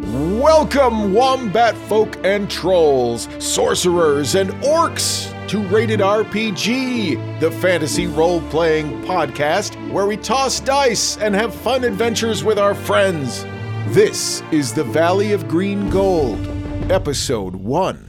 Welcome, wombat folk and trolls, sorcerers and orcs, to Rated RPG, the fantasy role playing podcast where we toss dice and have fun adventures with our friends. This is the Valley of Green Gold, Episode 1.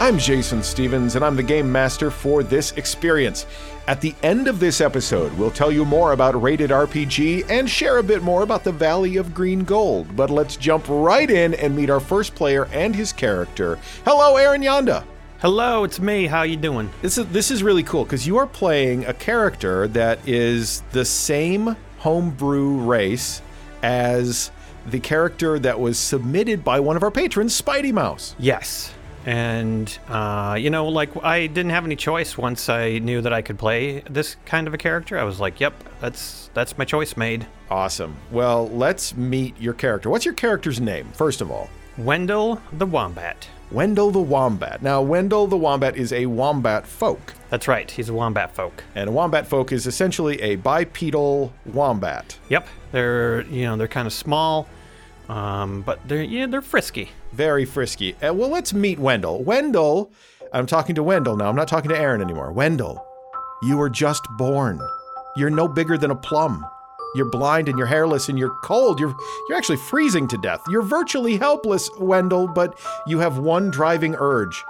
I'm Jason Stevens, and I'm the game master for this experience. At the end of this episode, we'll tell you more about Rated RPG and share a bit more about the Valley of Green Gold. But let's jump right in and meet our first player and his character. Hello, Aaron Yonda. Hello, it's me. How you doing? This is this is really cool because you are playing a character that is the same homebrew race as the character that was submitted by one of our patrons, Spidey Mouse. Yes. And uh, you know, like I didn't have any choice once I knew that I could play this kind of a character. I was like, "Yep, that's that's my choice made." Awesome. Well, let's meet your character. What's your character's name, first of all? Wendell the Wombat. Wendell the Wombat. Now, Wendell the Wombat is a wombat folk. That's right. He's a wombat folk. And a wombat folk is essentially a bipedal wombat. Yep. They're you know they're kind of small, um, but they're yeah they're frisky. Very frisky. Uh, well, let's meet Wendell. Wendell, I'm talking to Wendell now. I'm not talking to Aaron anymore. Wendell, you were just born. You're no bigger than a plum. You're blind and you're hairless and you're cold. You're you're actually freezing to death. You're virtually helpless, Wendell, but you have one driving urge.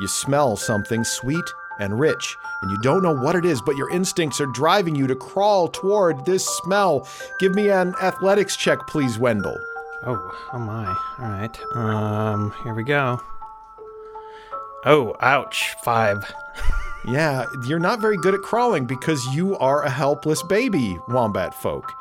You smell something sweet and rich, and you don't know what it is, but your instincts are driving you to crawl toward this smell. Give me an athletics check, please, Wendell. Oh, oh my. All right. Um, here we go. Oh, ouch. Five. Yeah, you're not very good at crawling because you are a helpless baby, wombat folk.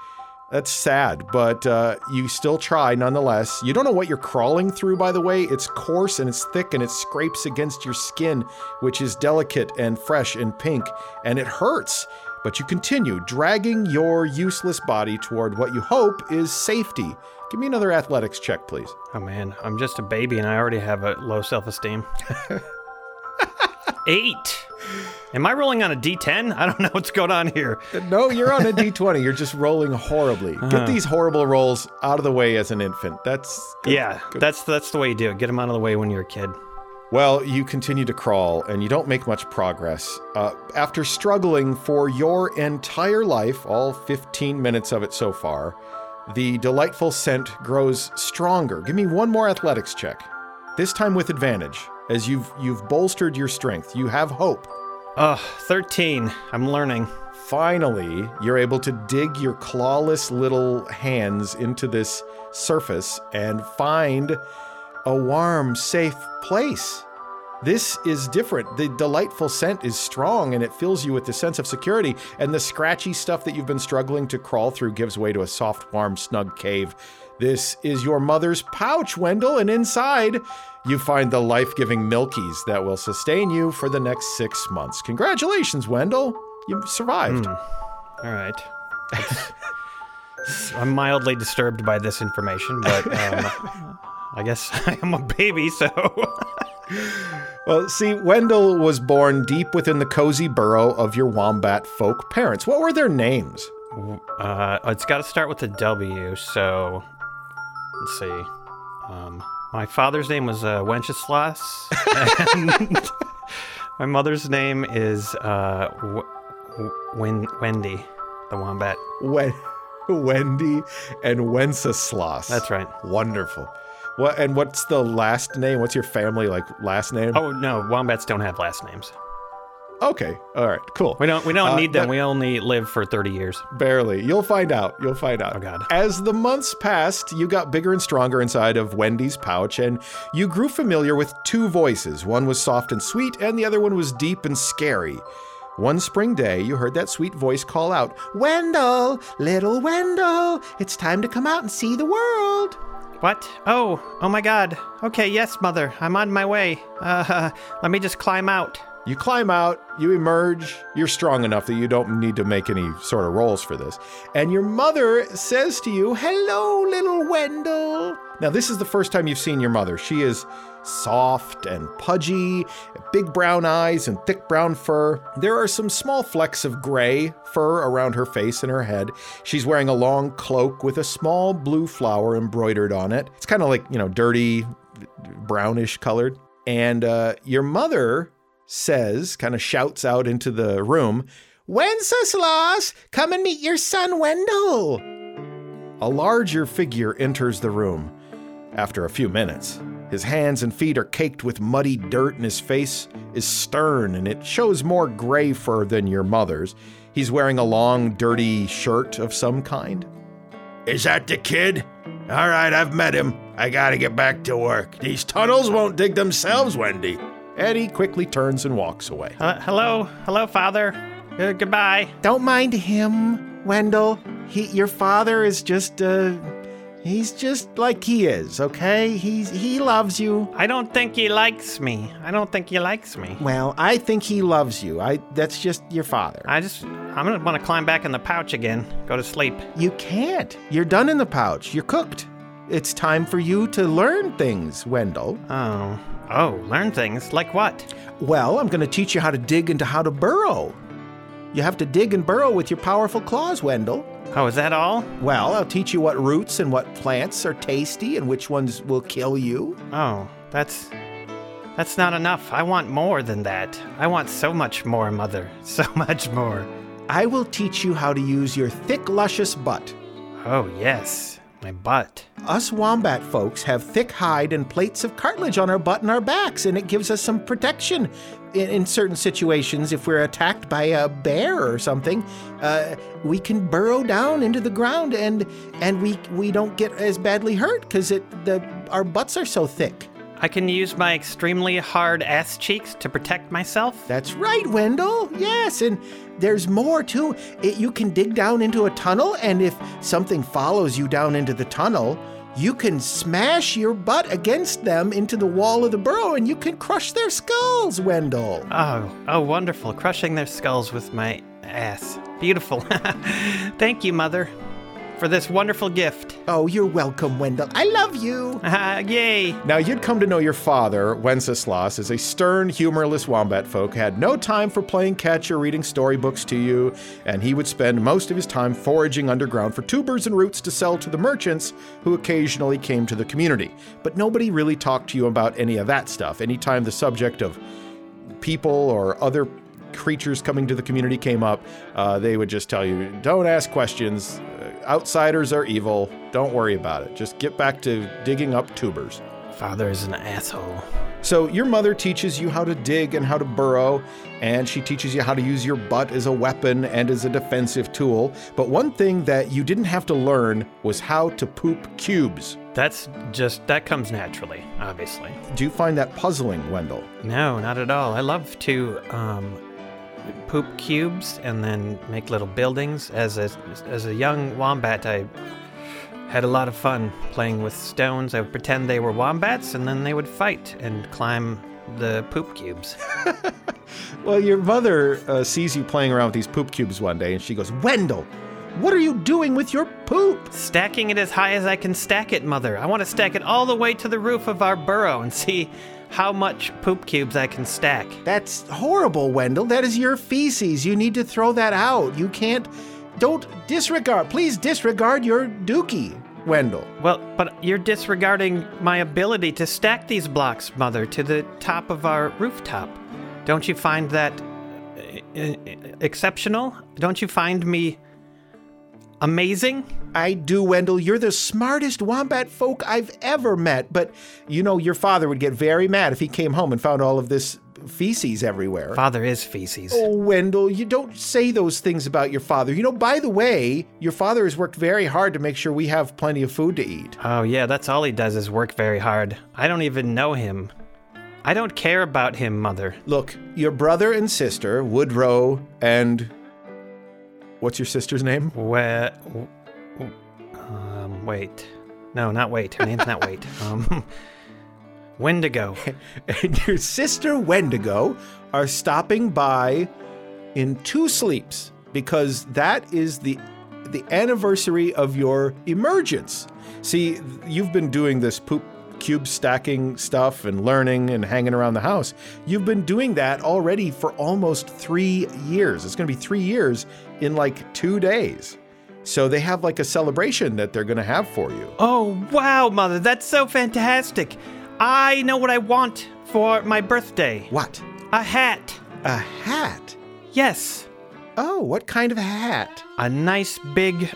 That's sad, but uh, you still try nonetheless. You don't know what you're crawling through, by the way. It's coarse and it's thick and it scrapes against your skin, which is delicate and fresh and pink, and it hurts. But you continue, dragging your useless body toward what you hope is safety. Give me another athletics check, please. Oh man, I'm just a baby and I already have a low self-esteem. Eight. Am I rolling on a D10? I don't know what's going on here. No, you're on a d20. You're just rolling horribly. Get these horrible rolls out of the way as an infant. That's good. Yeah, that's that's the way you do it. Get them out of the way when you're a kid. Well, you continue to crawl and you don't make much progress. Uh, after struggling for your entire life, all 15 minutes of it so far, the delightful scent grows stronger. Give me one more athletics check. This time with advantage, as you've you've bolstered your strength. You have hope. Ugh, 13. I'm learning. Finally, you're able to dig your clawless little hands into this surface and find a warm, safe place. This is different. The delightful scent is strong and it fills you with the sense of security, and the scratchy stuff that you've been struggling to crawl through gives way to a soft, warm, snug cave. This is your mother's pouch, Wendell, and inside you find the life giving milkies that will sustain you for the next six months. Congratulations, Wendell. You've survived. All right. I'm mildly disturbed by this information, but um, I guess I am a baby, so. Well, see, Wendell was born deep within the cozy burrow of your wombat folk parents. What were their names? Uh, it's got to start with a W, so let's see. Um, my father's name was uh, Wenceslas, and my mother's name is uh, w- w- Wendy, the wombat. Wen- Wendy and Wenceslas. That's right. Wonderful. What and what's the last name? What's your family like last name? Oh no, wombats don't have last names. okay. All right. Cool. We don't. We don't Uh, need them. that- we only live for thirty years. Barely. You'll find out. You'll find out. Oh, God. As the months passed, you got bigger and stronger inside of Wendy's pouch, and you grew familiar with two voices. One was soft and sweet, and the other one was deep and scary. One spring day, you heard that sweet voice call out, Wendell, little Wendell, it's time to come out and see the world. What? Oh, oh my God. Okay, yes, mother. I'm on my way. Uh, let me just climb out. You climb out, you emerge, you're strong enough that you don't need to make any sort of rolls for this. And your mother says to you, Hello, little Wendell. Now, this is the first time you've seen your mother. She is soft and pudgy, big brown eyes and thick brown fur. There are some small flecks of gray fur around her face and her head. She's wearing a long cloak with a small blue flower embroidered on it. It's kind of like, you know, dirty, brownish colored. And uh, your mother says, kind of shouts out into the room, Wenceslas, come and meet your son Wendell. A larger figure enters the room after a few minutes. His hands and feet are caked with muddy dirt, and his face is stern, and it shows more gray fur than your mother's. He's wearing a long, dirty shirt of some kind. Is that the kid? All right, I've met him. I gotta get back to work. These tunnels won't dig themselves, Wendy. Eddie quickly turns and walks away. Uh, hello, hello, father. Uh, goodbye. Don't mind him, Wendell. He, your father is just, uh, he's just like he is, okay? He's, he loves you. I don't think he likes me. I don't think he likes me. Well, I think he loves you. I, that's just your father. I just, I'm gonna want to climb back in the pouch again. Go to sleep. You can't. You're done in the pouch. You're cooked. It's time for you to learn things, Wendell. Oh, oh, learn things like what? Well, I'm going to teach you how to dig into how to burrow. You have to dig and burrow with your powerful claws, Wendell. Oh, is that all? Well, I'll teach you what roots and what plants are tasty and which ones will kill you. Oh, that's that's not enough. I want more than that. I want so much more, mother. So much more. I will teach you how to use your thick, luscious butt. Oh, yes. My butt. Us wombat folks have thick hide and plates of cartilage on our butt and our backs, and it gives us some protection in, in certain situations. If we're attacked by a bear or something, uh, we can burrow down into the ground, and and we we don't get as badly hurt because it the our butts are so thick. I can use my extremely hard ass cheeks to protect myself. That's right, Wendell. Yes, and there's more too. It, you can dig down into a tunnel, and if something follows you down into the tunnel, you can smash your butt against them into the wall of the burrow, and you can crush their skulls, Wendell. Oh, oh, wonderful. Crushing their skulls with my ass. Beautiful. Thank you, mother, for this wonderful gift. Oh, you're welcome, Wendell. I love you. Ah, yay. Now, you'd come to know your father, Wenceslas, as a stern, humorless wombat folk, had no time for playing catch or reading storybooks to you, and he would spend most of his time foraging underground for tubers and roots to sell to the merchants who occasionally came to the community. But nobody really talked to you about any of that stuff. Anytime the subject of people or other creatures coming to the community came up, uh, they would just tell you, don't ask questions. Outsiders are evil. Don't worry about it. Just get back to digging up tubers. Father is an asshole. So, your mother teaches you how to dig and how to burrow, and she teaches you how to use your butt as a weapon and as a defensive tool. But one thing that you didn't have to learn was how to poop cubes. That's just, that comes naturally, obviously. Do you find that puzzling, Wendell? No, not at all. I love to um, poop cubes and then make little buildings. As a, as a young wombat, I had a lot of fun playing with stones. I would pretend they were wombats and then they would fight and climb the poop cubes. Well, your mother uh, sees you playing around with these poop cubes one day, and she goes, Wendell, what are you doing with your poop? Stacking it as high as I can stack it, Mother. I want to stack it all the way to the roof of our burrow and see how much poop cubes I can stack. That's horrible, Wendell. That is your feces. You need to throw that out. You can't. Don't disregard. Please disregard your dookie, Wendell. Well, but you're disregarding my ability to stack these blocks, Mother, to the top of our rooftop. Don't you find that uh, uh, exceptional? Don't you find me amazing? I do, Wendell. You're the smartest wombat folk I've ever met. But you know, your father would get very mad if he came home and found all of this feces everywhere. Father is feces. Oh, Wendell, you don't say those things about your father. You know, by the way, your father has worked very hard to make sure we have plenty of food to eat. Oh, yeah, that's all he does is work very hard. I don't even know him. I don't care about him, Mother. Look, your brother and sister, Woodrow and. What's your sister's name? Where. Wait. No, not wait. Her name's not wait. Um, Wendigo. and your sister Wendigo are stopping by in two sleeps because that is the the anniversary of your emergence. See, you've been doing this poop cube stacking stuff and learning and hanging around the house. You've been doing that already for almost 3 years. It's going to be 3 years in like 2 days. So they have like a celebration that they're going to have for you. Oh, wow, Mother, that's so fantastic. I know what I want for my birthday What? a hat. A hat? Yes, Oh, what kind of a hat? a nice big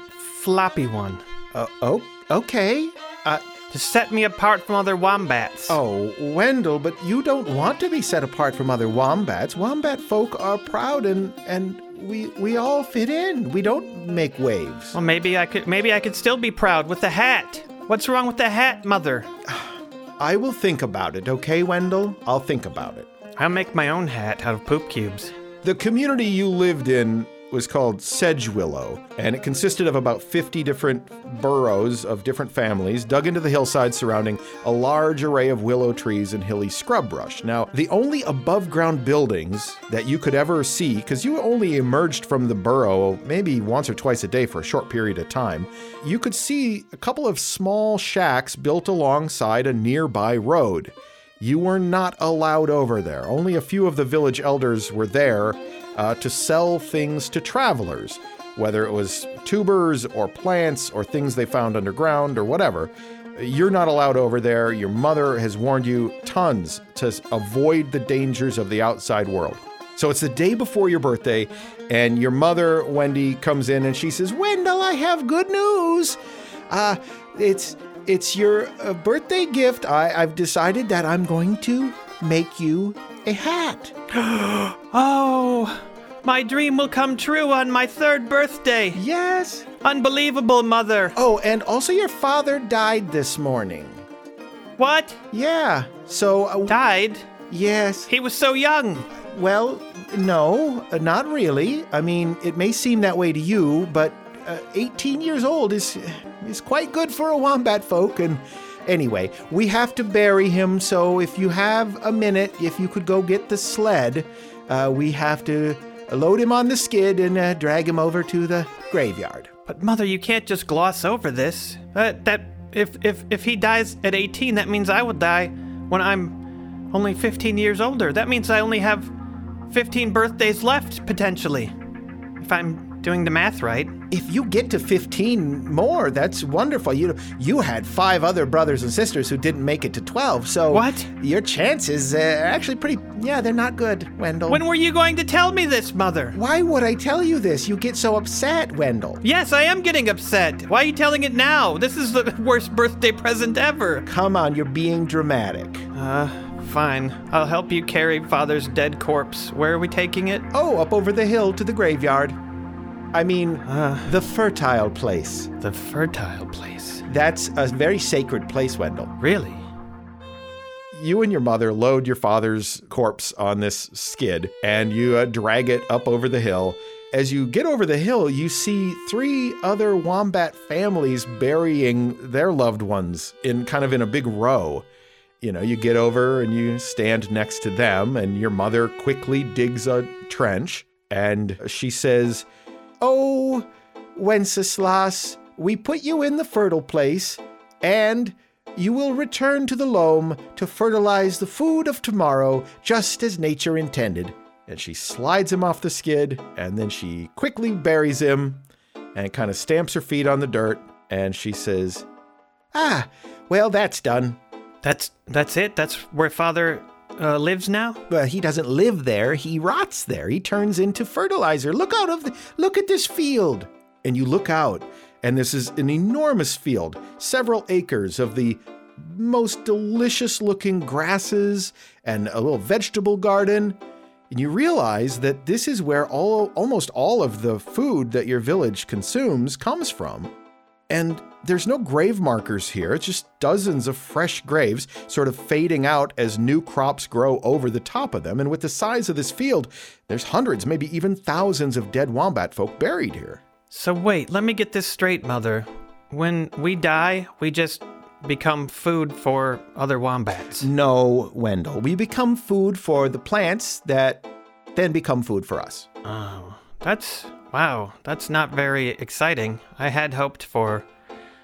floppy one Uh, oh, okay. Uh, to set me apart from other wombats. oh, Wendell, but you don't want to be set apart from other wombats. Wombat folk are proud and and we we all fit in. We don't make waves. Well, maybe I could maybe I could still be proud with the hat. What's wrong with the hat, Mother? I will think about it, okay, Wendell? I'll think about it. I'll make my own hat out of poop cubes. The community you lived in was called Sedge Willow, and it consisted of about 50 different burrows of different families dug into the hillside surrounding a large array of willow trees and hilly scrub brush. Now, the only above ground buildings that you could ever see, because you only emerged from the burrow maybe once or twice a day for a short period of time, you could see a couple of small shacks built alongside a nearby road. You were not allowed over there. Only a few of the village elders were there uh, to sell things to travelers, whether it was tubers or plants or things they found underground or whatever. You're not allowed over there. Your mother has warned you tons to avoid the dangers of the outside world. So it's the day before your birthday, and your mother, Wendy, comes in and she says, Wendell, I have good news. Uh, it's it's your uh, birthday gift. I, I've decided that I'm going to make you a hat. Oh, my dream will come true on my third birthday. Yes. Unbelievable, Mother. Oh, and also your father died this morning. What? Yeah. So, uh, Died? yes. He was so young. Well, no, uh, not really. I mean, it may seem that way to you, but uh, 18 years old is is quite good for a wombat folk. And anyway, we have to bury him. So if you have a minute, if you could go get the sled, uh, we have to load him on the skid and uh, drag him over to the graveyard. But Mother, you can't just gloss over this. Uh, that if if if he dies at 18, that means I will die when I'm only 15 years older. That means I only have 15 birthdays left potentially. If I'm doing the math right. If you get to 15 more, that's wonderful. You you had five other brothers and sisters who didn't make it to 12, so What? Your chances uh, are actually pretty. Yeah, they're not good, Wendell. When were you going to tell me this, Mother? Why would I tell you this? You get so upset, Wendell. Yes, I am getting upset. Why are you telling it now? This is the worst birthday present ever. Come on, you're being dramatic. Uh, fine. I'll help you carry Father's dead corpse. Where are we taking it? Oh, up over the hill to the graveyard. I mean, Uh, the fertile place. the fertile place. That's a very sacred place, Wendell. Really? you and your mother load your father's corpse on this skid and you uh, drag it up over the hill. As you get over the hill, you see three other wombat families burying their loved ones in kind of in a big row. You know, you get over and you stand next to them, and your mother quickly digs a trench and she says, Oh, Wenceslas, we put you in the fertile place, and you will return to the loam to fertilize the food of tomorrow, just as nature intended. And she slides him off the skid, and then she quickly buries him and kind of stamps her feet on the dirt, and she says, Ah, well, that's done. That's that's it. That's where Father uh, lives now. But he doesn't live there, he rots there. He turns into fertilizer. Look out of the, look at this field. And you look out, and this is an enormous field, several acres of the most delicious looking grasses and a little vegetable garden. And you realize that this is where all almost all of the food that your village consumes comes from. And there's no grave markers here. It's just dozens of fresh graves sort of fading out as new crops grow over the top of them. And with the size of this field, there's hundreds, maybe even thousands of dead wombat folk buried here. So wait, let me get this straight, Mother. When we die, we just become food for other wombats. No, Wendell. We become food for the plants that then become food for us. Oh, that's wow. That's not very exciting. I had hoped for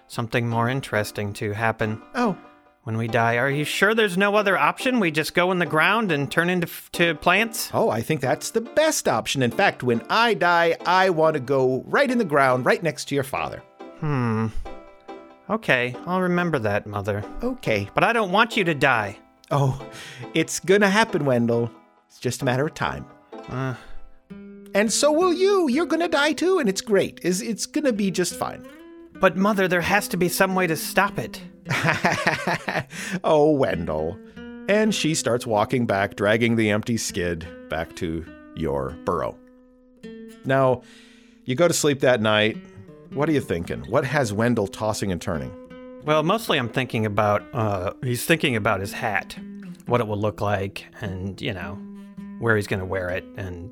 something more interesting to happen Oh, when we die. Are you sure there's no other option? We just go in the ground and turn into f- to plants? oh, I think that's the best option. In fact, when I die, I want to go right in the ground, right next to your father. Hmm. Okay, I'll remember that, Mother. Okay. But I don't want you to die. Oh, it's gonna happen, Wendell. It's just a matter of time. Uh, And so will you. You're gonna die too, and it's great. It's, it's gonna be just fine. but Mother, there has to be some way to stop it. oh, Wendell. And she starts walking back, dragging the empty skid back to your burrow. Now, you go to sleep that night. What are you thinking? What has Wendell tossing and turning? Well, mostly I'm thinking about uh he's thinking about his hat, what it will look like and, you know, where he's going to wear it and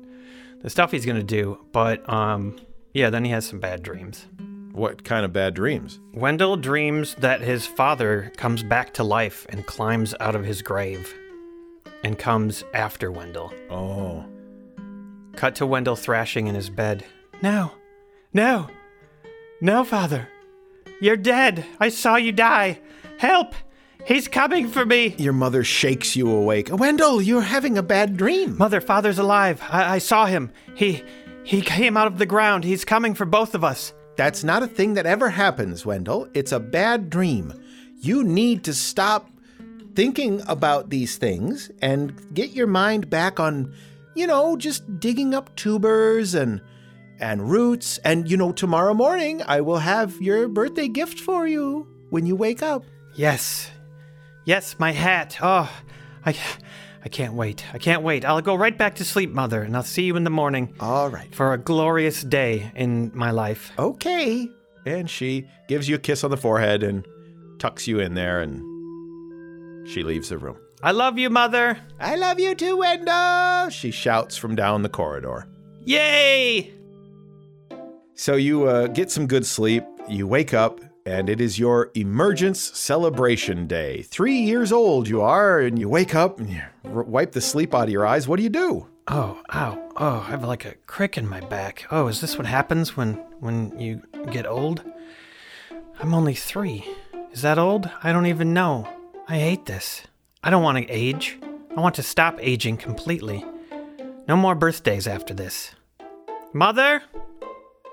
the stuff he's going to do, but um yeah, then he has some bad dreams. What kind of bad dreams? Wendell dreams that his father comes back to life and climbs out of his grave and comes after Wendell. Oh. Cut to Wendell thrashing in his bed. No, no, no, father. You're dead. I saw you die. Help! He's coming for me. Your mother shakes you awake. Wendell, you're having a bad dream. Mother, father's alive. I, I saw him. He he came out of the ground. He's coming for both of us. That's not a thing that ever happens, Wendell. It's a bad dream. You need to stop thinking about these things and get your mind back on, you know, just digging up tubers and and roots and you know tomorrow morning I will have your birthday gift for you when you wake up. Yes. Yes, my hat. Oh, I I can't wait. I can't wait. I'll go right back to sleep, mother, and I'll see you in the morning All right. for a glorious day in my life. Okay. And she gives you a kiss on the forehead and tucks you in there and she leaves the room. I love you, mother. I love you too, Wendell, she shouts from down the corridor. Yay! So you uh, get some good sleep, you wake up, and it is your emergence celebration day. Three years old you are, and you wake up and you wipe the sleep out of your eyes. What do you do? Oh, ow. Oh, I have like a crick in my back. Oh, is this what happens when when you get old? I'm only 3. Is that old? I don't even know. I hate this. I don't want to age. I want to stop aging completely. No more birthdays after this. Mother?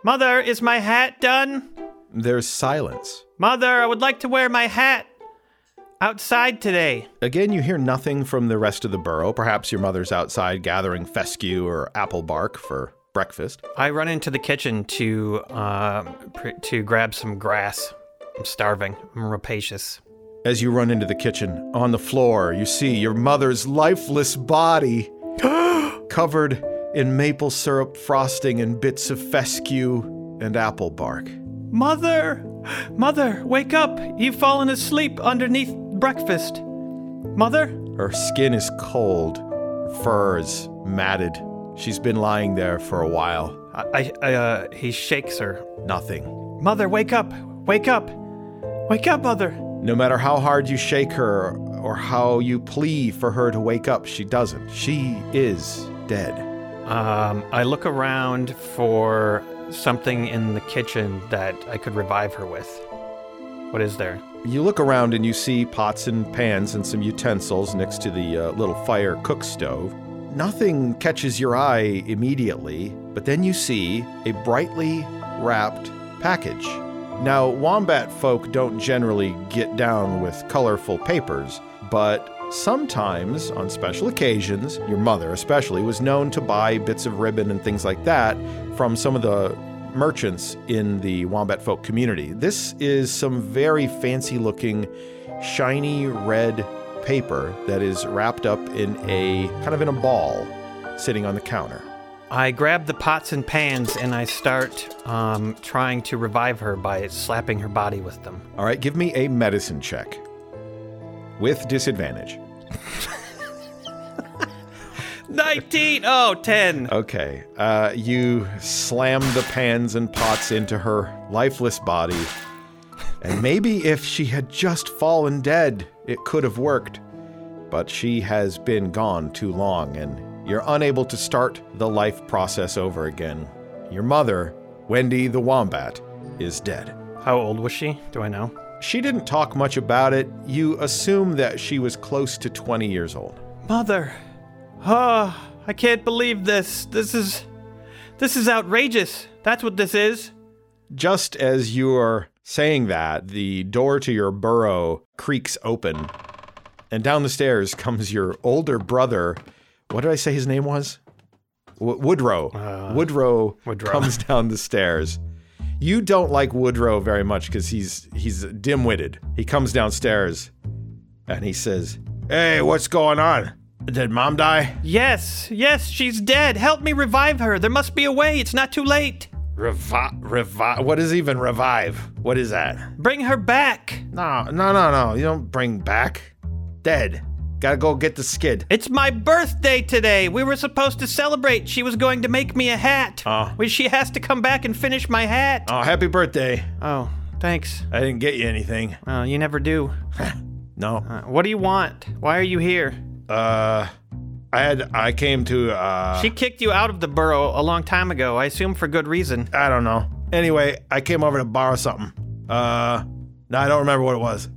Mother, is my hat done? There's silence. Mother, I would like to wear my hat outside today. Again, you hear nothing from the rest of the burrow. Perhaps your mother's outside gathering fescue or apple bark for breakfast. I run into the kitchen to uh, pr- to grab some grass. I'm starving. I'm rapacious. As you run into the kitchen, on the floor, you see your mother's lifeless body covered in maple syrup frosting and bits of fescue and apple bark. Mother, mother, wake up! You've fallen asleep underneath breakfast. Mother, Her skin is cold, her fur is matted. She's been lying there for a while. I, I uh, he shakes her. Nothing. Mother, wake up! Wake up! Wake up, mother! No matter how hard you shake her or how you plead for her to wake up, she doesn't. She is dead. Um, I look around for something in the kitchen that I could revive her with. What is there? You look around and you see pots and pans and some utensils next to the uh, little fire cook stove. Nothing catches your eye immediately, but then you see a brightly wrapped package. Now, wombat folk don't generally get down with colorful papers, but sometimes, on special occasions, your mother especially was known to buy bits of ribbon and things like that from some of the merchants in the wombat folk community. This is some very fancy looking, shiny red paper that is wrapped up in a kind of in a ball sitting on the counter. I grab the pots and pans and I start um, trying to revive her by slapping her body with them. All right, give me a medicine check with disadvantage. 19! Oh, 10! Okay, uh, you slam the pans and pots into her lifeless body, And maybe if she had just fallen dead, it could have worked. But she has been gone too long, and you're unable to start the life process over again. Your mother, Wendy the Wombat, is dead. How old was she? Do I know? She didn't talk much about it. You assume that she was close to 20 years old. Mother. Oh, I can't believe this. This is. This is outrageous. That's what this is. Just as you're saying that, the door to your burrow creaks open, and down the stairs comes your older brother. What did I say his name was? W- Woodrow. Uh, Woodrow, Woodrow. comes down the stairs. You don't like Woodrow very much because he's he's dim-witted. He comes downstairs, and he says, "Hey, what's going on? Did mom die?" Yes, yes, she's dead. Help me revive her. There must be a way. It's not too late. Revive? Revive? What is even revive? What is that? Bring her back. No, no, no, no. You don't bring back. Dead. Gotta go get the skid. It's my birthday today. We were supposed to celebrate. She was going to make me a hat. Oh. Well, she has to come back and finish my hat. Oh, happy birthday. Oh, thanks. I didn't get you anything. Oh, you never do. No. Uh, what do you want? Why are you here? Uh, I had, I came to, uh, She kicked you out of the burrow a long time ago. I assume for good reason. I don't know. Anyway, I came over to borrow something. Uh, no, I don't remember what it was.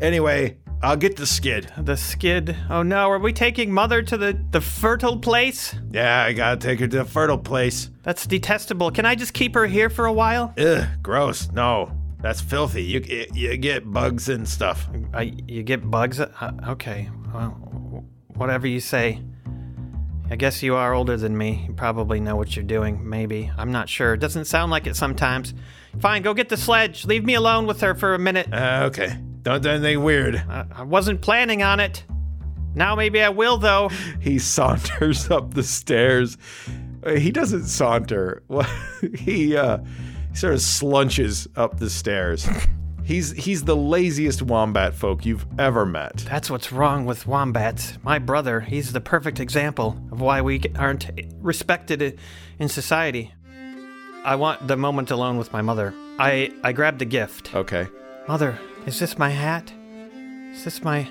Anyway, I'll get the skid. The skid. Oh no, are we taking Mother to the, the fertile place? Yeah, I gotta take her to the fertile place. That's detestable. Can I just keep her here for a while? Ugh, gross. No, that's filthy. You, you get bugs and stuff. I, you get bugs? Uh, okay. Well, whatever you say. I guess you are older than me. You probably know what you're doing. Maybe. I'm not sure. It doesn't sound like it sometimes. Fine, go get the sledge. Leave me alone with her for a minute. Uh, okay. Don't do anything weird. I, I wasn't planning on it. Now maybe I will, though. He saunters up the stairs. Uh, He doesn't saunter. He uh, sort of slunches up the stairs. He's he's the laziest wombat folk you've ever met. That's what's wrong with wombats. My brother, he's the perfect example of why we aren't respected in society. I want the moment alone with my mother. I, I grabbed the gift. Okay. Mother, is this my hat? Is this my.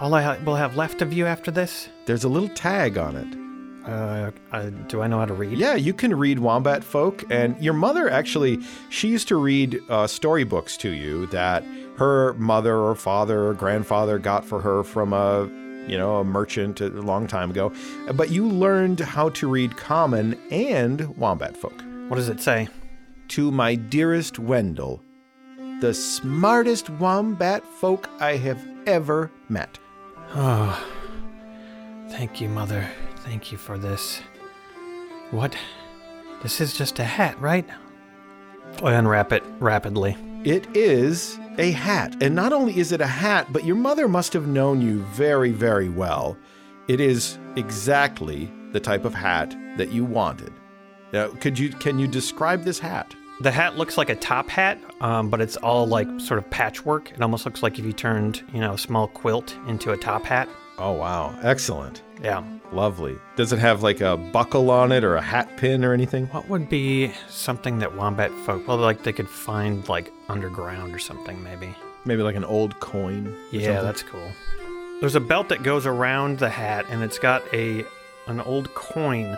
all I ha- will have left of you after this? There's a little tag on it. Uh, uh, do I know how to read? Yeah, you can read Wombat Folk, and your mother actually, she used to read uh, storybooks to you that her mother or father or grandfather got for her from a, you know, a merchant a long time ago. But you learned how to read Common and Wombat Folk. What does it say? To my dearest Wendell, the smartest Wombat Folk I have ever met. Oh, thank you, Mother. Thank you for this. What? This is just a hat, right? I unwrap it rapidly. It is a hat. And not only is it a hat, but your mother must have known you very, very well. It is exactly the type of hat that you wanted. Now, could you can you describe this hat? The hat looks like a top hat, um, but it's all like sort of patchwork. It almost looks like if you turned, you know, a small quilt into a top hat. Oh wow, excellent. Yeah. Lovely. Does it have like a buckle on it or a hat pin or anything? What would be something that wombat folk, well, like they could find like underground or something, maybe? Maybe like an old coin. Yeah, something? that's cool. There's a belt that goes around the hat, and it's got a an old coin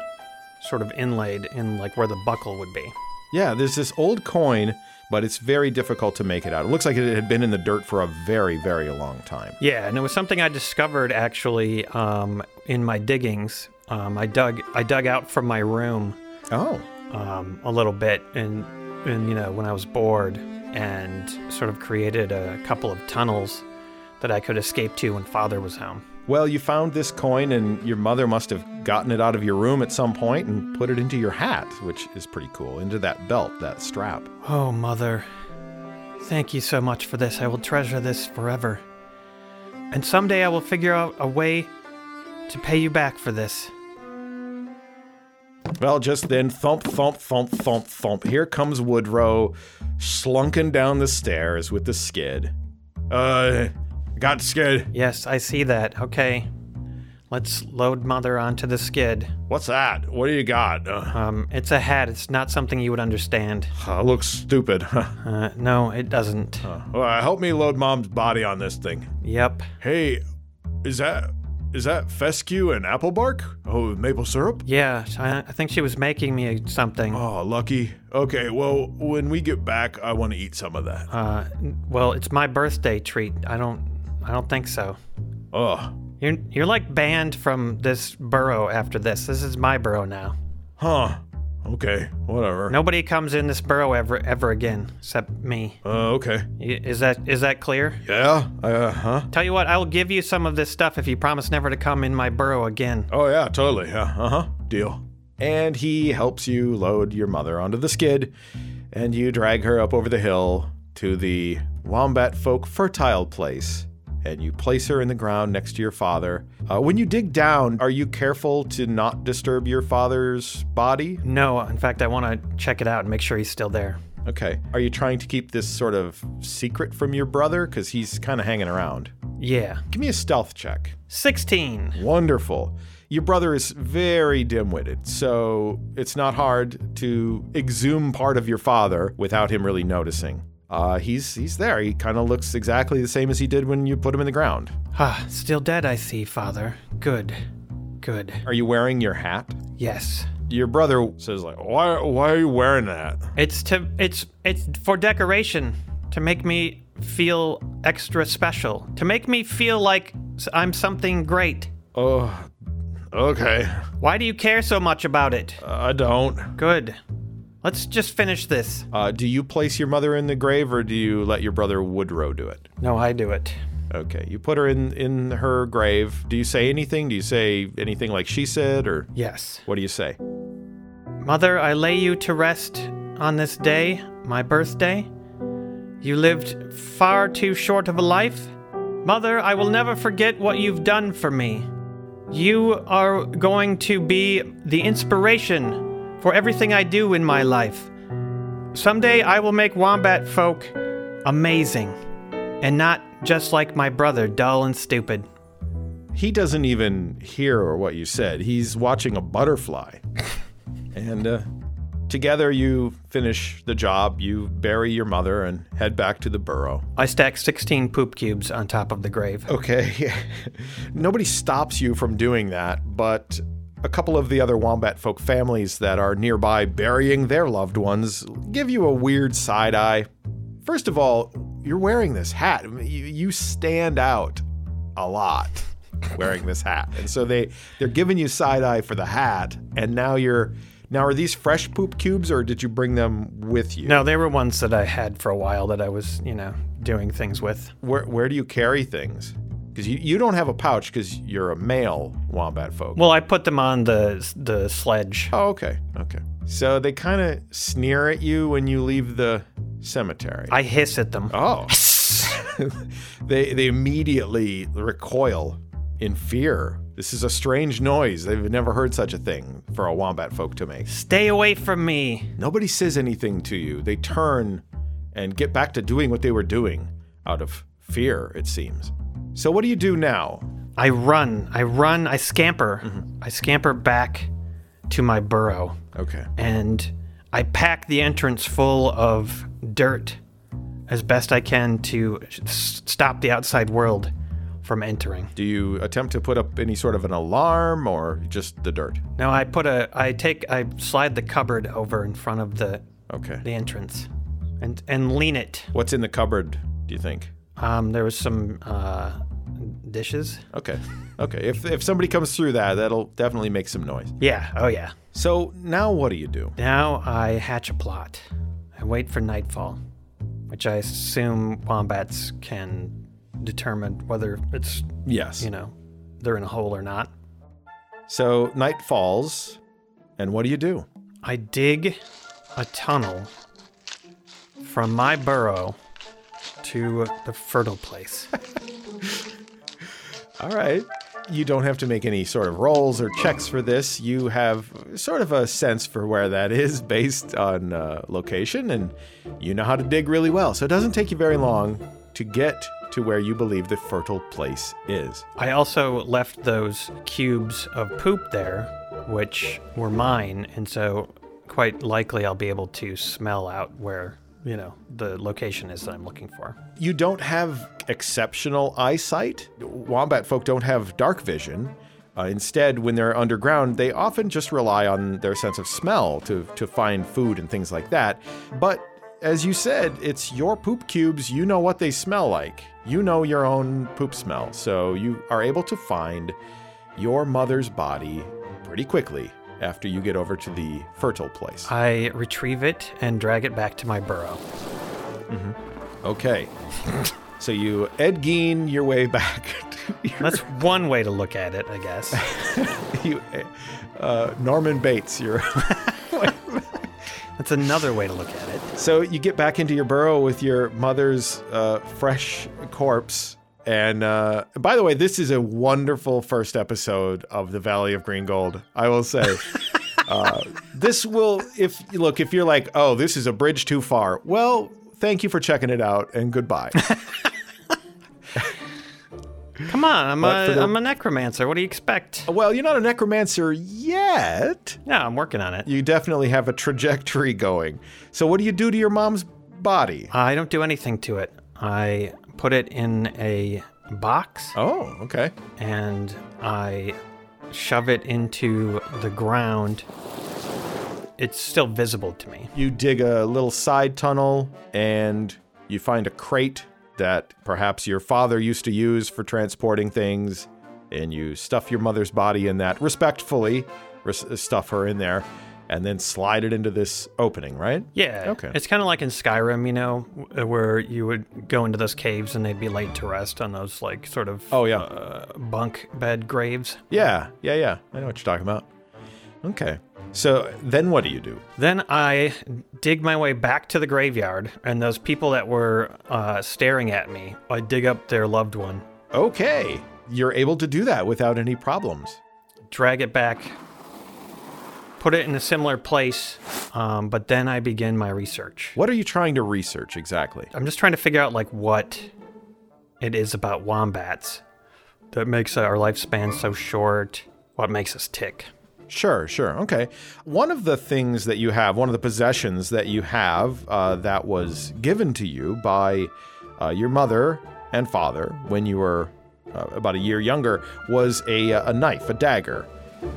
sort of inlaid in like where the buckle would be. Yeah, there's this old coin, but it's very difficult to make it out. It looks like it had been in the dirt for a very, very long time. Yeah, and it was something I discovered actually um, in my diggings. Um, I dug I dug out from my room Oh. um, a little bit, and and you know when I was bored, and sort of created a couple of tunnels that I could escape to when Father was home. Well, you found this coin, and your mother must have gotten it out of your room at some point and put it into your hat, which is pretty cool, into that belt, that strap. Oh, Mother, thank you so much for this. I will treasure this forever. And someday I will figure out a way to pay you back for this. Well, just then, thump, thump, thump, thump, thump. Here comes Woodrow, slunking down the stairs with the skid. Uh, got skid. Yes, I see that. Okay. Let's load Mother onto the skid. What's that? What do you got? Uh, Um, it's a hat. It's not something you would understand. uh, looks stupid. Uh, no, it doesn't. uh, help me load mom's body on this thing. Yep. Hey, is that is that fescue and apple bark? Oh, maple syrup? Yeah, I, I think she was making me something. Oh, lucky. Okay, well, when we get back, I want to eat some of that. Uh, well, it's my birthday treat. I don't, I don't think so. Ugh. You're, you're like banned from this burrow after this. This is my burrow now. Huh. Okay, whatever. Nobody comes in this burrow ever, ever again, except me. Uh, okay. Y- Is that, is that clear? Yeah? Uh, huh? Tell you what, I will give you some of this stuff if you promise never to come in my burrow again. Oh, yeah, totally. Yeah, uh huh. Deal. And he helps you load your mother onto the skid, and you drag her up over the hill to the Wombat Folk fertile place. And you place her in the ground next to your father. Uh, when you dig down, are you careful to not disturb your father's body? No, in fact, I want to check it out and make sure he's still there. Okay. Are you trying to keep this sort of secret from your brother? Because he's kind of hanging around. Yeah. Give me a stealth check. 16. Wonderful. Your brother is very dim witted, so it's not hard to exhume part of your father without him really noticing. Uh, he's he's there. He kind of looks exactly the same as he did when you put him in the ground. Ah, still dead, I see, Father. Good. Good. Are you wearing your hat? Yes. Your brother says like, "Why why are you wearing that?" It's to it's it's for decoration to make me feel extra special, to make me feel like I'm something great. Oh, okay. Why do you care so much about it? I don't. Good. Let's just finish this. Uh, do you place your mother in the grave, or do you let your brother Woodrow do it? No, I do it. Okay, you put her in in her grave. Do you say anything? Do you say anything like she said, or Yes. what do you say? Mother, I lay you to rest on this day, my birthday. You lived far too short of a life. Mother, I will never forget what you've done for me. You are going to be the inspiration for everything I do in my life. Someday I will make wombat folk amazing and not just like my brother, dull and stupid. He doesn't even hear what you said. He's watching a butterfly. and uh, together you finish the job. You bury your mother and head back to the burrow. I stack 16 poop cubes on top of the grave. Okay. Nobody stops you from doing that, but a couple of the other wombat folk families that are nearby burying their loved ones give you a weird side eye. First of all, you're wearing this hat. You, stand out a lot wearing this hat. And so they they're giving you side eye for the hat, and now you're now are these fresh poop cubes or did you bring them with you? No, they were ones that I had for a while that I was, you know, doing things with. Where where do you carry things? Because you, you don't have a pouch because you're a male wombat folk. Well, I put them on the the sledge. Oh, okay. Okay. So they kind of sneer at you when you leave the cemetery. I hiss at them. oh. they they immediately recoil in fear. This is a strange noise. They've never heard such a thing for a wombat folk to make. Stay away from me. Nobody says anything to you. They turn and get back to doing what they were doing out of fear, it seems. So what do you do now? I run. I run. I scamper. Mm-hmm. I scamper back to my burrow Okay. and I pack the entrance full of dirt as best I can to s- stop the outside world from entering. Do you attempt to put up any sort of an alarm or just the dirt? Now I put a I take I slide the cupboard over in front of the Okay. the entrance and and lean it. What's in the cupboard, do you think? Um, there was some uh, dishes. Okay. Okay. If, if somebody comes through that, that'll definitely make some noise. Yeah. Oh yeah. So now what do you do? Now I hatch a plot. I wait for nightfall, which I assume wombats can determine whether it's Yes. you know they're in a hole or not. So night falls, and what do you do? I dig a tunnel from my burrow to the fertile place. All right. You don't have to make any sort of rolls or checks for this. You have sort of a sense for where that is based on uh, location, and you know how to dig really well. So it doesn't take you very long to get to where you believe the fertile place is. I also left those cubes of poop there, which were mine, and so quite likely I'll be able to smell out where, you know, the location is that I'm looking for. You don't have exceptional eyesight. Wombat folk don't have dark vision. Uh, instead, when they're underground, they often just rely on their sense of smell to, to find food and things like that. But as you said, it's your poop cubes. You know what they smell like. You know your own poop smell. So you are able to find your mother's body pretty quickly after you get over to the fertile place. I retrieve it and drag it back to my burrow. Okay. so you Ed Gein your way back. Your... That's one way to look at it, I guess. you, uh, Norman Bates. You're That's another way to look at it. so you get back into your burrow with your mother's uh, fresh corpse. And uh, by the way, this is a wonderful first episode of the Valley of Green Gold. I will say, uh, this will if look if you're like, oh, this is a bridge too far. Well, thank you for checking it out, and goodbye. Come on, I'm a, the- am a necromancer. What do you expect? well, you're not a necromancer yet. No, I'm working on it. You definitely have a trajectory going. So, what do you do to your mom's body? I don't do anything to it. I put it in a box Oh, okay. and I shove it into the ground. It's still visible to me. You dig a little side tunnel and you find a crate that perhaps your father used to use for transporting things, and you stuff your mother's body in that respectfully, res- stuff her in there, and then slide it into this opening, right? Yeah. Okay. It's kind of like in Skyrim, you know, where you would go into those caves and they'd be laid to rest on those, like, sort of Oh, yeah. uh, bunk bed graves. Yeah, yeah, yeah. I know what you're talking about. Okay. So then what do you do? Then I dig my way back to the graveyard, and those people that were uh, staring at me, I dig up their loved one, Okay. You're able to do that without any problems. drag it back, put it in a similar place, um, but then I begin my research. What are you trying to research exactly? I'm just trying to figure out like what it is about wombats that makes our lifespan so short. What makes us tick? Sure, sure. Okay. One of the things that you have, one of the possessions that you have uh, that was given to you by uh, your mother and father when you were uh, about a year younger was a, a knife, a dagger.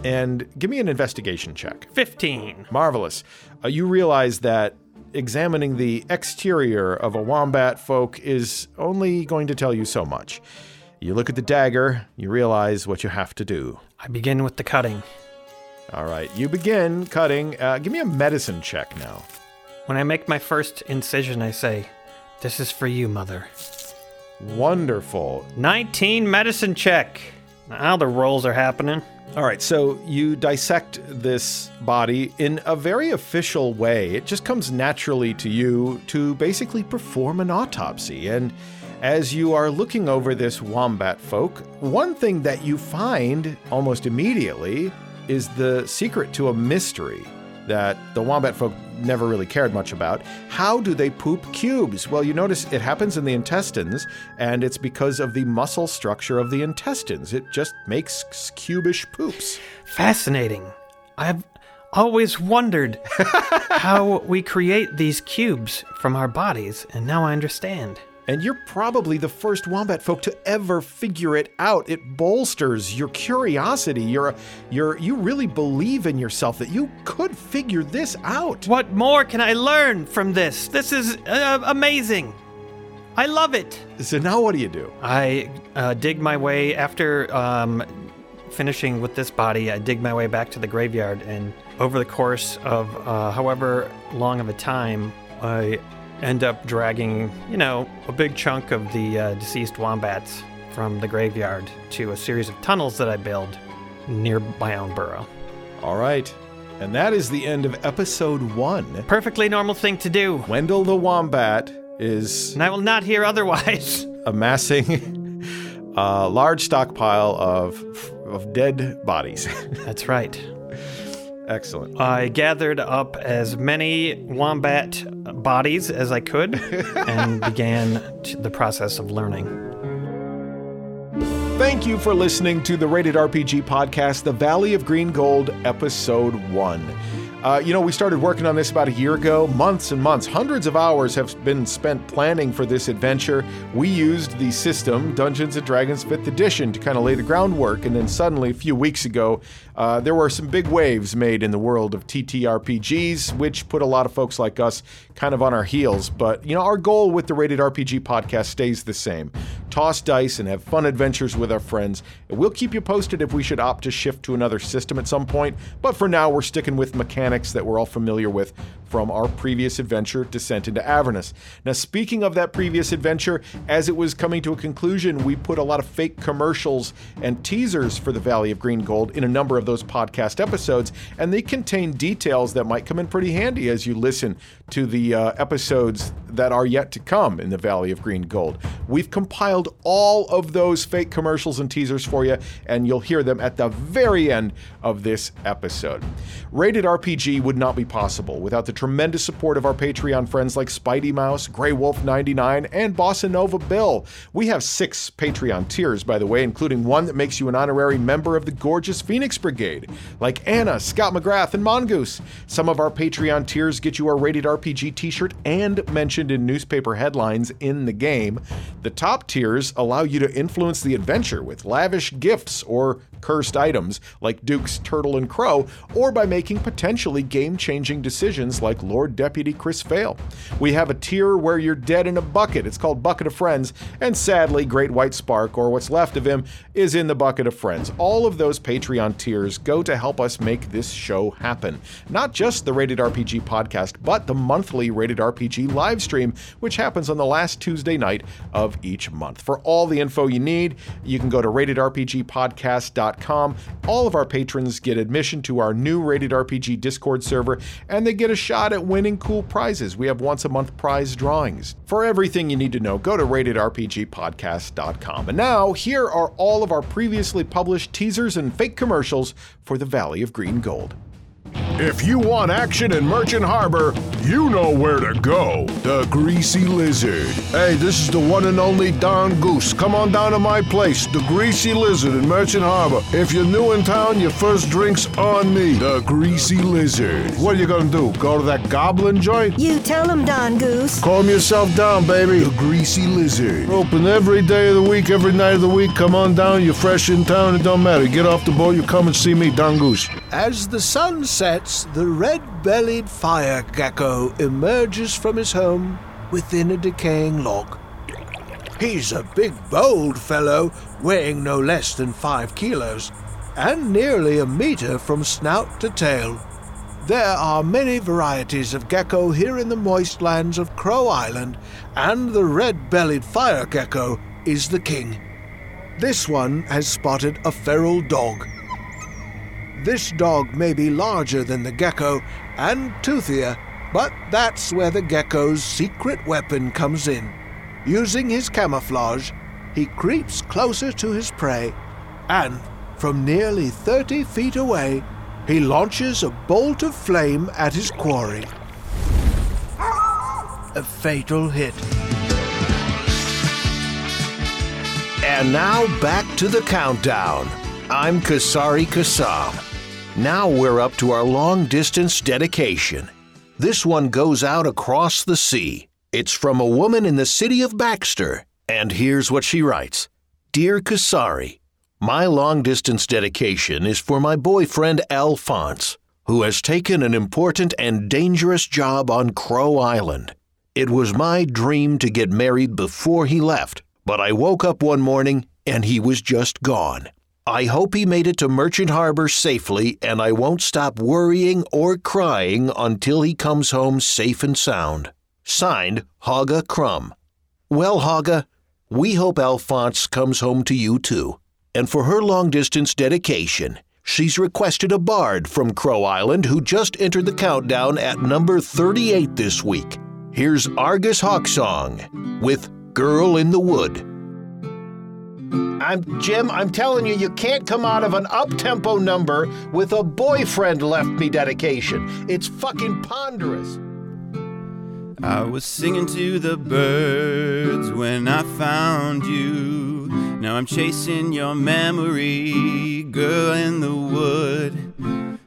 And give me an investigation check. 15. Marvelous. Uh, you realize that examining the exterior of a wombat folk is only going to tell you so much. You look at the dagger, you realize what you have to do. I begin with the cutting. All right, you begin cutting. Uh, give me a medicine check now. When I make my first incision, I say, This is for you, mother. Wonderful. 19 medicine check. Now the rolls are happening. All right, so you dissect this body in a very official way. It just comes naturally to you to basically perform an autopsy. And as you are looking over this wombat folk, one thing that you find almost immediately is the secret to a mystery that the wombat folk never really cared much about. How do they poop cubes? Well, you notice it happens in the intestines, and it's because of the muscle structure of the intestines. It just makes cubish poops. Fascinating. I've always wondered how we create these cubes from our bodies, and now I understand. And you're probably the first wombat folk to ever figure it out. It bolsters your curiosity. You're, you're, you really believe in yourself that you could figure this out. What more can I learn from this? This is uh, amazing. I love it. So now what do you do? I uh, dig my way after um, finishing with this body. I dig my way back to the graveyard, and over the course of uh, however long of a time, I end up dragging, you know, a big chunk of the uh, deceased wombats from the graveyard to a series of tunnels that I build near my own burrow. All right. And that is the end of episode one. Perfectly normal thing to do, Wendell the Wombat is and I will not hear otherwise. amassing a large stockpile of, of dead bodies. That's right. Excellent. I gathered up as many wombat bodies as I could and began t- the process of learning. Thank you for listening to the Rated RPG podcast, The Valley of Green Gold, Episode 1. Uh, you know, we started working on this about a year ago. Months and months, hundreds of hours have been spent planning for this adventure. We used the system, Dungeons and Dragons 5th Edition, to kind of lay the groundwork, and then suddenly, a few weeks ago, uh, there were some big waves made in the world of TTRPGs, which put a lot of folks like us kind of on our heels. But, you know, our goal with the Rated RPG podcast stays the same toss dice and have fun adventures with our friends. We'll keep you posted if we should opt to shift to another system at some point, but for now, we're sticking with mechanics that we're all familiar with from our previous adventure, Descent into Avernus. Now, speaking of that previous adventure, as it was coming to a conclusion, we put a lot of fake commercials and teasers for the Valley of Green Gold in a number of those podcast episodes, and they contain details that might come in pretty handy as you listen to the uh, episodes that are yet to come in the Valley of Green Gold. We've compiled all of those fake commercials and teasers for you, and you'll hear them at the very end of this episode. Rated RPG would not be possible without the tremendous support of our Patreon friends like Spidey Mouse, Grey Wolf 99, and Bossa Nova Bill. We have six Patreon tiers, by the way, including one that makes you an honorary member of the gorgeous Phoenix Brigade, like Anna, Scott McGrath, and Mongoose. Some of our Patreon tiers get you our Rated RPG t shirt and mentioned in newspaper headlines in the game. The top allow you to influence the adventure with lavish gifts or cursed items like Duke's Turtle and Crow, or by making potentially game changing decisions like Lord Deputy Chris Fail. We have a tier where you're dead in a bucket. It's called Bucket of Friends, and sadly, Great White Spark, or what's left of him, is in the Bucket of Friends. All of those Patreon tiers go to help us make this show happen. Not just the Rated RPG podcast, but the monthly Rated RPG live stream, which happens on the last Tuesday night of each month. For all the info you need, you can go to ratedrpgpodcast.com. All of our patrons get admission to our new Rated RPG Discord server, and they get a shot at winning cool prizes. We have once a month prize drawings. For everything you need to know, go to ratedrpgpodcast.com. And now, here are all of our previously published teasers and fake commercials for the Valley of Green Gold. If you want action in Merchant Harbor, you know where to go. The Greasy Lizard. Hey, this is the one and only Don Goose. Come on down to my place, the Greasy Lizard in Merchant Harbor. If you're new in town, your first drink's on me. The Greasy Lizard. What are you gonna do? Go to that goblin joint? You tell him, Don Goose. Calm yourself down, baby. The Greasy Lizard. Open every day of the week, every night of the week. Come on down. You're fresh in town. It don't matter. Get off the boat. You come and see me, Don Goose. As the sun sets, the red bellied fire gecko emerges from his home within a decaying log. He's a big, bold fellow, weighing no less than five kilos, and nearly a meter from snout to tail. There are many varieties of gecko here in the moist lands of Crow Island, and the red bellied fire gecko is the king. This one has spotted a feral dog. This dog may be larger than the gecko and toothier, but that's where the gecko's secret weapon comes in. Using his camouflage, he creeps closer to his prey, and from nearly 30 feet away, he launches a bolt of flame at his quarry. A fatal hit. And now back to the countdown. I'm Kasari Kasam. Now we're up to our long distance dedication. This one goes out across the sea. It's from a woman in the city of Baxter. And here's what she writes Dear Kasari, my long distance dedication is for my boyfriend Alphonse, who has taken an important and dangerous job on Crow Island. It was my dream to get married before he left, but I woke up one morning and he was just gone. I hope he made it to Merchant Harbor safely, and I won't stop worrying or crying until he comes home safe and sound. Signed, Haga Crumb. Well, Haga, we hope Alphonse comes home to you too. And for her long distance dedication, she's requested a bard from Crow Island who just entered the countdown at number 38 this week. Here's Argus Hawksong with Girl in the Wood. I'm Jim, I'm telling you, you can't come out of an up-tempo number with a boyfriend left me dedication. It's fucking ponderous. I was singing to the birds when I found you. Now I'm chasing your memory, girl in the wood.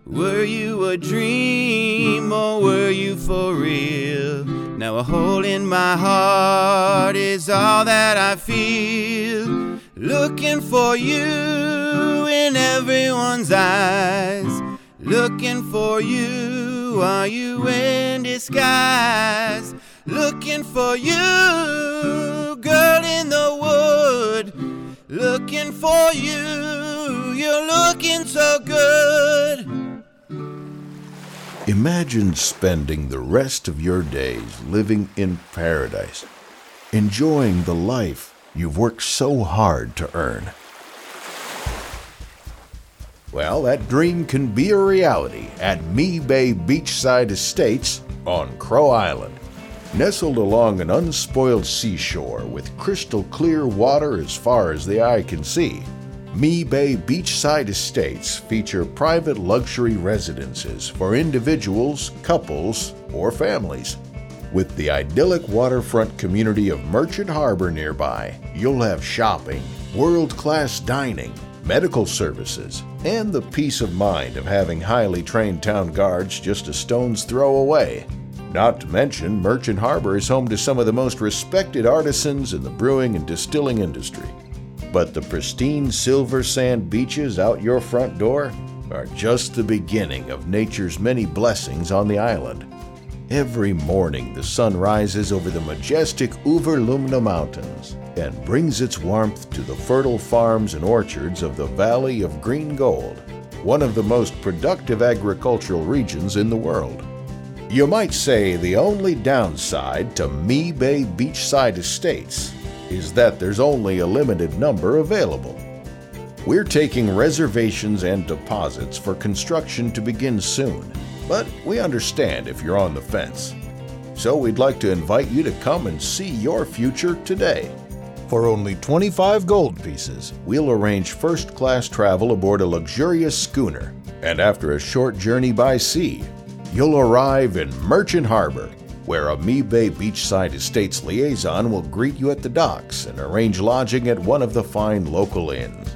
Were you a dream or were you for real? Now a hole in my heart is all that I feel. Looking for you in everyone's eyes. Looking for you, are you in disguise? Looking for you, girl in the wood. Looking for you, you're looking so good. Imagine spending the rest of your days living in paradise, enjoying the life you've worked so hard to earn. Well, that dream can be a reality at Me Bay Beachside Estates on Crow Island. Nestled along an unspoiled seashore with crystal clear water as far as the eye can see, Me Bay Beachside Estates feature private luxury residences for individuals, couples, or families. With the idyllic waterfront community of Merchant Harbor nearby, you'll have shopping, world class dining, medical services, and the peace of mind of having highly trained town guards just a stone's throw away. Not to mention, Merchant Harbor is home to some of the most respected artisans in the brewing and distilling industry. But the pristine silver sand beaches out your front door are just the beginning of nature's many blessings on the island. Every morning, the sun rises over the majestic Uverlumna Mountains and brings its warmth to the fertile farms and orchards of the Valley of Green Gold, one of the most productive agricultural regions in the world. You might say the only downside to Me Bay Beachside Estates is that there's only a limited number available. We're taking reservations and deposits for construction to begin soon, but we understand if you're on the fence. So we'd like to invite you to come and see your future today. For only 25 gold pieces, we'll arrange first class travel aboard a luxurious schooner, and after a short journey by sea, you'll arrive in Merchant Harbor, where a Me Bay Beachside Estates liaison will greet you at the docks and arrange lodging at one of the fine local inns.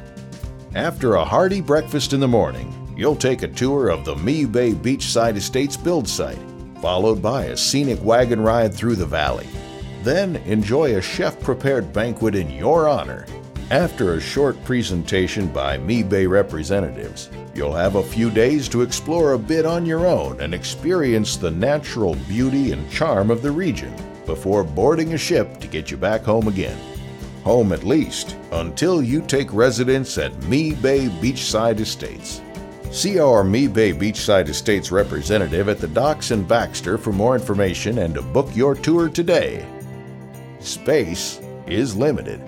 After a hearty breakfast in the morning, you'll take a tour of the Me Bay Beachside Estates build site, followed by a scenic wagon ride through the valley. Then enjoy a chef prepared banquet in your honor. After a short presentation by Me Bay representatives, you'll have a few days to explore a bit on your own and experience the natural beauty and charm of the region before boarding a ship to get you back home again. Home at least, until you take residence at Me Bay Beachside Estates. See our Me Bay Beachside Estates representative at the docks in Baxter for more information and to book your tour today. Space is limited.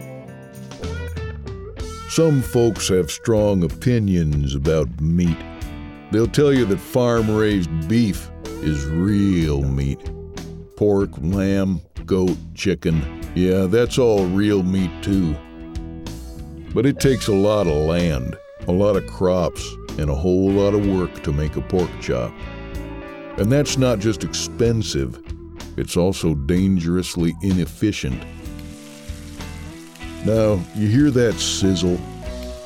Some folks have strong opinions about meat. They'll tell you that farm raised beef is real meat. Pork, lamb, goat, chicken, yeah, that's all real meat too. But it takes a lot of land, a lot of crops, and a whole lot of work to make a pork chop. And that's not just expensive, it's also dangerously inefficient. Now, you hear that sizzle?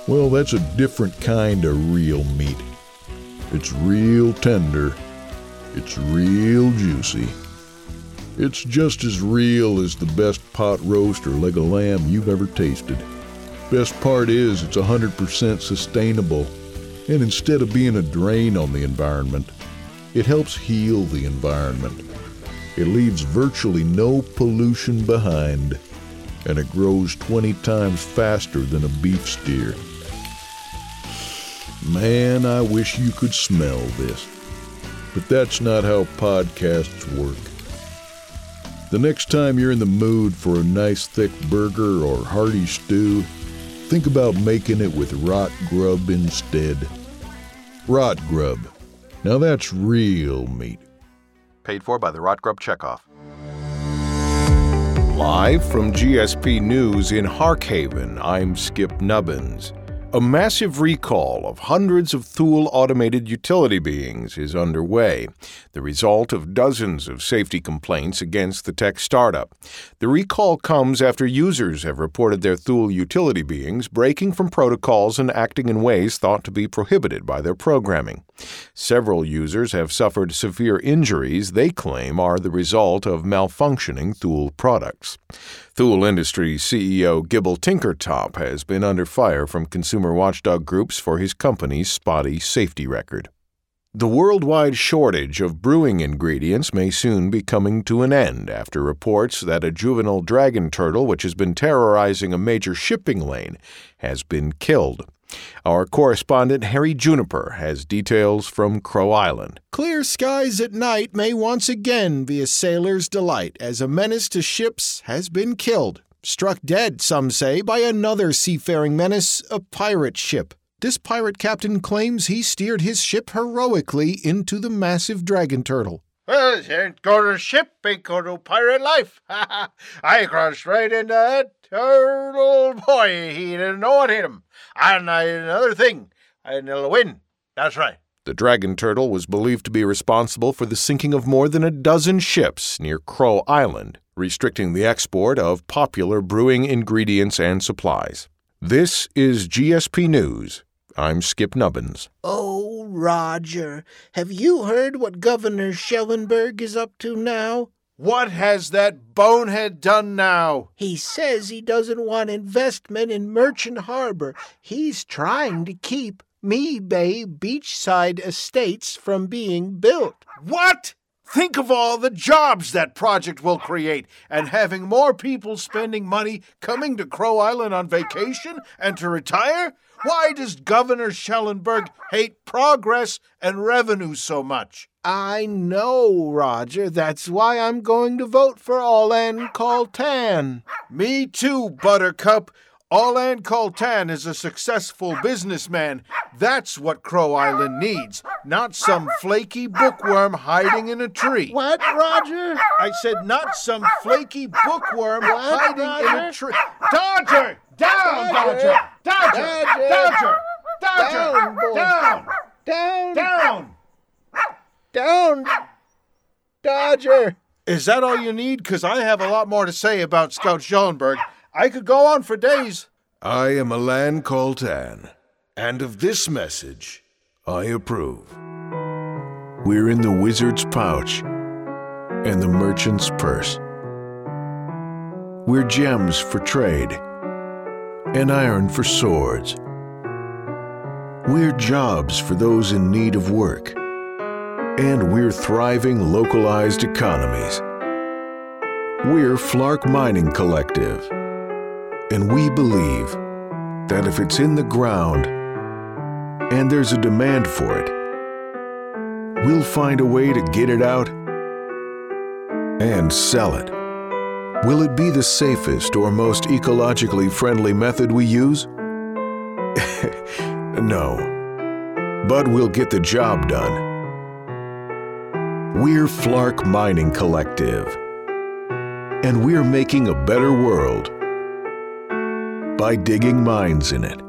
Well, that's a different kind of real meat. It's real tender. It's real juicy. It's just as real as the best pot roast or leg of lamb you've ever tasted. Best part is it's 100% sustainable, and instead of being a drain on the environment, it helps heal the environment. It leaves virtually no pollution behind, and it grows 20 times faster than a beef steer. Man, I wish you could smell this. But that's not how podcasts work. The next time you're in the mood for a nice thick burger or hearty stew, think about making it with rot grub instead. Rot grub. Now that's real meat. Paid for by the Rot Grub Checkoff. Live from GSP News in Harkhaven, I'm Skip Nubbins. A massive recall of hundreds of Thule automated utility beings is underway, the result of dozens of safety complaints against the tech startup. The recall comes after users have reported their Thule utility beings breaking from protocols and acting in ways thought to be prohibited by their programming. Several users have suffered severe injuries they claim are the result of malfunctioning Thule products. Thule Industries CEO Gibble Tinkertop has been under fire from consumer watchdog groups for his company's spotty safety record. The worldwide shortage of brewing ingredients may soon be coming to an end after reports that a juvenile dragon turtle, which has been terrorizing a major shipping lane, has been killed. Our correspondent Harry Juniper has details from Crow Island. Clear skies at night may once again be a sailor's delight as a menace to ships has been killed. Struck dead, some say, by another seafaring menace, a pirate ship. This pirate captain claims he steered his ship heroically into the massive dragon turtle. Well, ain't going to ship, ain't going to pirate life. I crossed right into that turtle boy. He didn't know what hit him. And I, another thing, I didn't win. That's right. The dragon turtle was believed to be responsible for the sinking of more than a dozen ships near Crow Island, restricting the export of popular brewing ingredients and supplies. This is GSP News. I'm Skip Nubbins. Oh, Roger, have you heard what Governor Schellenberg is up to now? What has that bonehead done now? He says he doesn't want investment in Merchant Harbor. He's trying to keep Me Bay beachside estates from being built. What? Think of all the jobs that project will create and having more people spending money coming to Crow Island on vacation and to retire? Why does Governor Schellenberg hate progress and revenue so much? I know, Roger. That's why I'm going to vote for Allan Coltan. Me too, Buttercup. Allan Coltan is a successful businessman. That's what Crow Island needs, not some flaky bookworm hiding in a tree. What, Roger? I said not some flaky bookworm What, hiding in a tree. Dodger! Down, Dodger! Dodger! Dodger! Dodger! Dodger! Down. Down! Down, Down! down, Dodger. Is that all you need? Because I have a lot more to say about Scout Schellenberg. I could go on for days. I am Alan Coltan, and of this message, I approve. We're in the wizard's pouch and the merchant's purse. We're gems for trade and iron for swords. We're jobs for those in need of work, and we're thriving localized economies. We're Flark Mining Collective, and we believe that if it's in the ground and there's a demand for it, we'll find a way to get it out and sell it. Will it be the safest or most ecologically friendly method we use? no. But we'll get the job done. We're Flark Mining Collective, and we're making a better world by digging mines in it.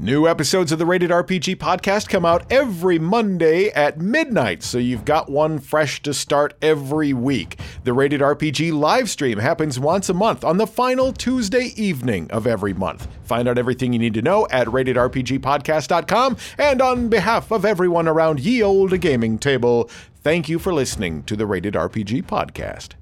New episodes of the Rated RPG podcast come out every Monday at midnight, so you've got one fresh to start every week. The Rated RPG live stream happens once a month on the final Tuesday evening of every month. Find out everything you need to know at ratedrpgpodcast.com. And on behalf of everyone around ye olde gaming table, thank you for listening to the Rated RPG podcast.